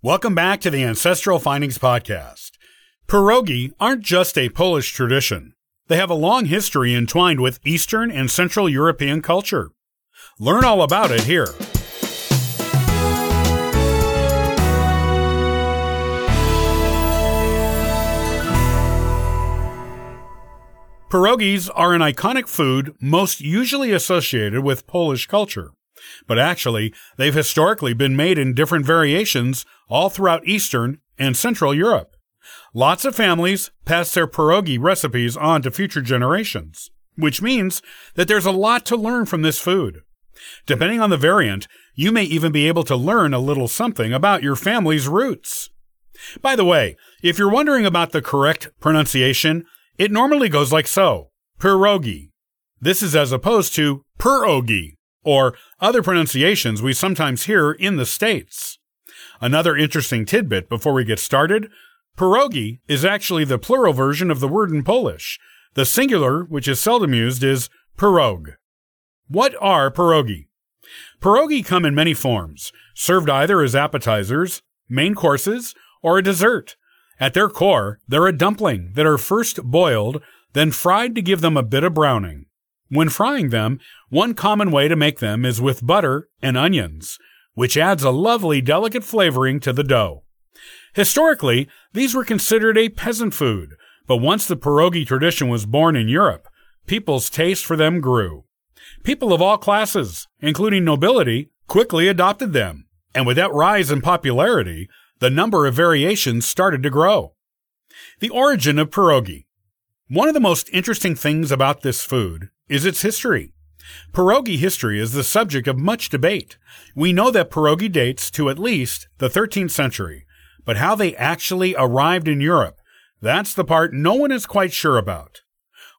Welcome back to the Ancestral Findings Podcast. Pierogi aren't just a Polish tradition. They have a long history entwined with Eastern and Central European culture. Learn all about it here. Pierogies are an iconic food most usually associated with Polish culture. But actually, they've historically been made in different variations all throughout Eastern and Central Europe. Lots of families pass their pierogi recipes on to future generations, which means that there's a lot to learn from this food. Depending on the variant, you may even be able to learn a little something about your family's roots. By the way, if you're wondering about the correct pronunciation, it normally goes like so. Pierogi. This is as opposed to pierogi, or other pronunciations we sometimes hear in the States. Another interesting tidbit before we get started pierogi is actually the plural version of the word in Polish. The singular, which is seldom used, is pierog. What are pierogi? Pierogi come in many forms, served either as appetizers, main courses, or a dessert. At their core, they're a dumpling that are first boiled, then fried to give them a bit of browning. When frying them, one common way to make them is with butter and onions, which adds a lovely delicate flavoring to the dough. Historically, these were considered a peasant food, but once the pierogi tradition was born in Europe, people's taste for them grew. People of all classes, including nobility, quickly adopted them, and with that rise in popularity, the number of variations started to grow. The origin of pierogi. One of the most interesting things about this food is its history. Pierogi history is the subject of much debate. We know that pierogi dates to at least the 13th century, but how they actually arrived in Europe, that's the part no one is quite sure about.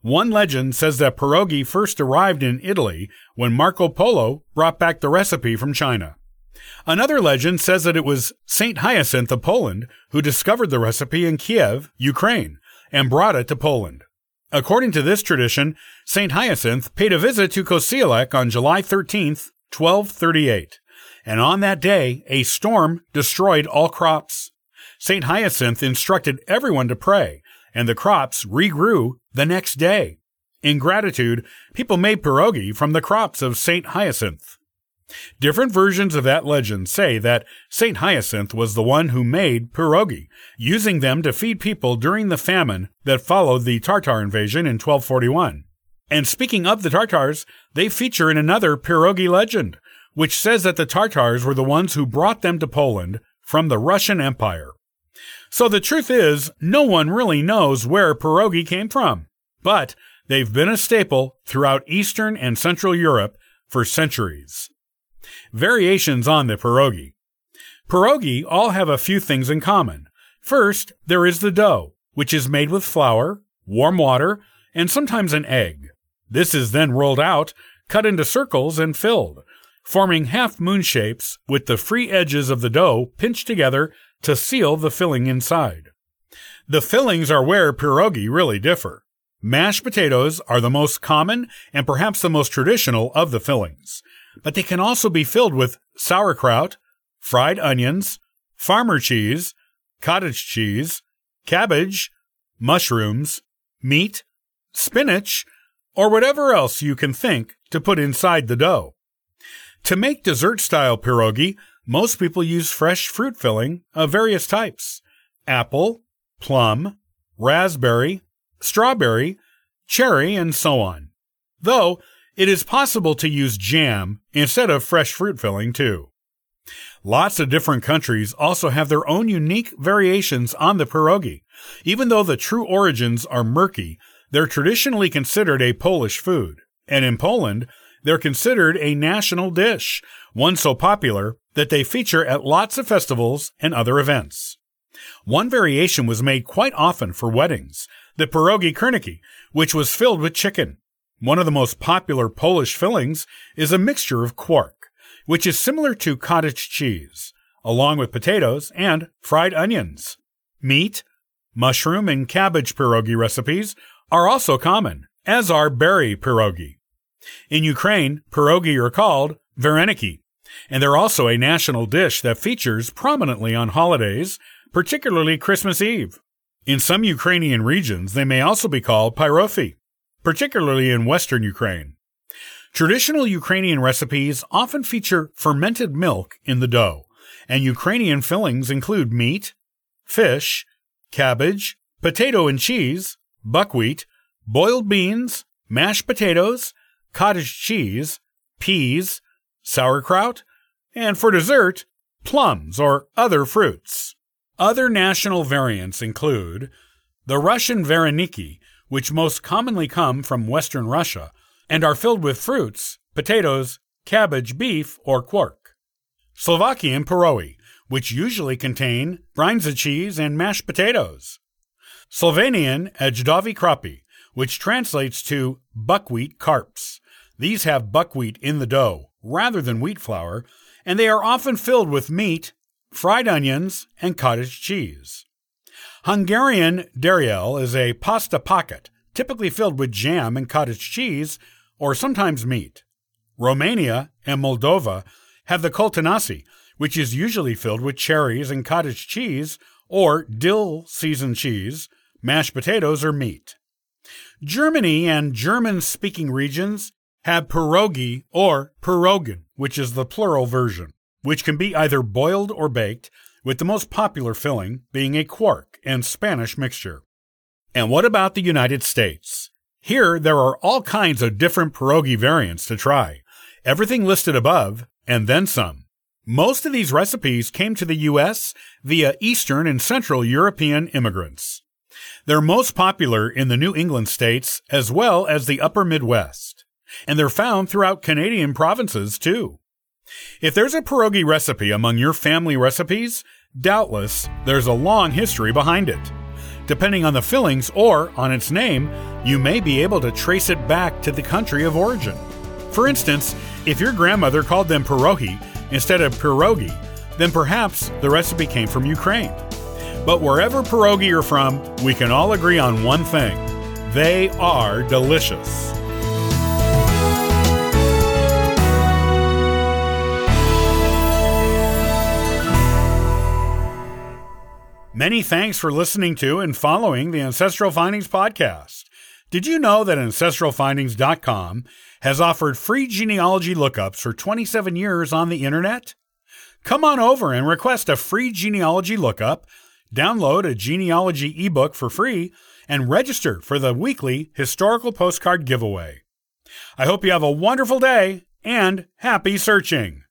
One legend says that pierogi first arrived in Italy when Marco Polo brought back the recipe from China. Another legend says that it was Saint Hyacinth of Poland who discovered the recipe in Kiev, Ukraine, and brought it to Poland. According to this tradition, St. Hyacinth paid a visit to Kościelek on July 13, 1238, and on that day a storm destroyed all crops. St. Hyacinth instructed everyone to pray, and the crops regrew the next day. In gratitude, people made pierogi from the crops of St. Hyacinth. Different versions of that legend say that St. Hyacinth was the one who made pierogi, using them to feed people during the famine that followed the Tartar invasion in 1241. And speaking of the Tartars, they feature in another pierogi legend, which says that the Tartars were the ones who brought them to Poland from the Russian Empire. So the truth is, no one really knows where pierogi came from, but they've been a staple throughout Eastern and Central Europe for centuries. Variations on the pierogi. Pierogi all have a few things in common. First, there is the dough, which is made with flour, warm water, and sometimes an egg. This is then rolled out, cut into circles, and filled, forming half moon shapes with the free edges of the dough pinched together to seal the filling inside. The fillings are where pierogi really differ. Mashed potatoes are the most common and perhaps the most traditional of the fillings but they can also be filled with sauerkraut, fried onions, farmer cheese, cottage cheese, cabbage, mushrooms, meat, spinach, or whatever else you can think to put inside the dough. To make dessert style pierogi, most people use fresh fruit filling of various types apple, plum, raspberry, strawberry, cherry, and so on. Though it is possible to use jam instead of fresh fruit filling too. Lots of different countries also have their own unique variations on the pierogi. Even though the true origins are murky, they're traditionally considered a Polish food. And in Poland, they're considered a national dish, one so popular that they feature at lots of festivals and other events. One variation was made quite often for weddings, the pierogi kurniki, which was filled with chicken. One of the most popular Polish fillings is a mixture of quark, which is similar to cottage cheese, along with potatoes and fried onions. Meat, mushroom, and cabbage pierogi recipes are also common, as are berry pierogi. In Ukraine, pierogi are called vareniki, And they're also a national dish that features prominently on holidays, particularly Christmas Eve. In some Ukrainian regions, they may also be called pyrohy, particularly in western Ukraine. Traditional Ukrainian recipes often feature fermented milk in the dough, and Ukrainian fillings include meat, fish, cabbage, potato and cheese, buckwheat, boiled beans, mashed potatoes, cottage cheese, peas, sauerkraut, and for dessert, plums or other fruits. Other national variants include the Russian vareniki, which most commonly come from Western Russia and are filled with fruits, potatoes, cabbage, beef, or quark. Slovakian pierogi, which usually contain brynza cheese and mashed potatoes. Slovenian ajdovi krapi, which translates to buckwheat carps. These have buckwheat in the dough rather than wheat flour, and they are often filled with meat, fried onions, and cottage cheese. Hungarian derelye is a pasta pocket, typically filled with jam and cottage cheese, or sometimes meat. Romania and Moldova have the colțunași, which is usually filled with cherries and cottage cheese, or dill seasoned cheese, mashed potatoes, or meat. Germany and German speaking regions have pierogi or pierogen, which is the plural version, which can be either boiled or baked, with the most popular filling being a quark and Spanish mixture. And what about the United States? Here, there are all kinds of different pierogi variants to try. Everything listed above, and then some. Most of these recipes came to the U.S. via Eastern and Central European immigrants. They're most popular in the New England states as well as the upper Midwest. And they're found throughout Canadian provinces too. If there's a pierogi recipe among your family recipes, doubtless there's a long history behind it. Depending on the fillings or on its name, you may be able to trace it back to the country of origin. For instance, if your grandmother called them pierogi instead of pierogi, then perhaps the recipe came from Ukraine. But wherever pierogi are from, we can all agree on one thing they are delicious. Many thanks for listening to and following the Ancestral Findings podcast. Did you know that ancestralfindings.com has offered free genealogy lookups for 27 years on the internet? Come on over and request a free genealogy lookup, download a genealogy ebook for free, and register for the weekly historical postcard giveaway. I hope you have a wonderful day and happy searching.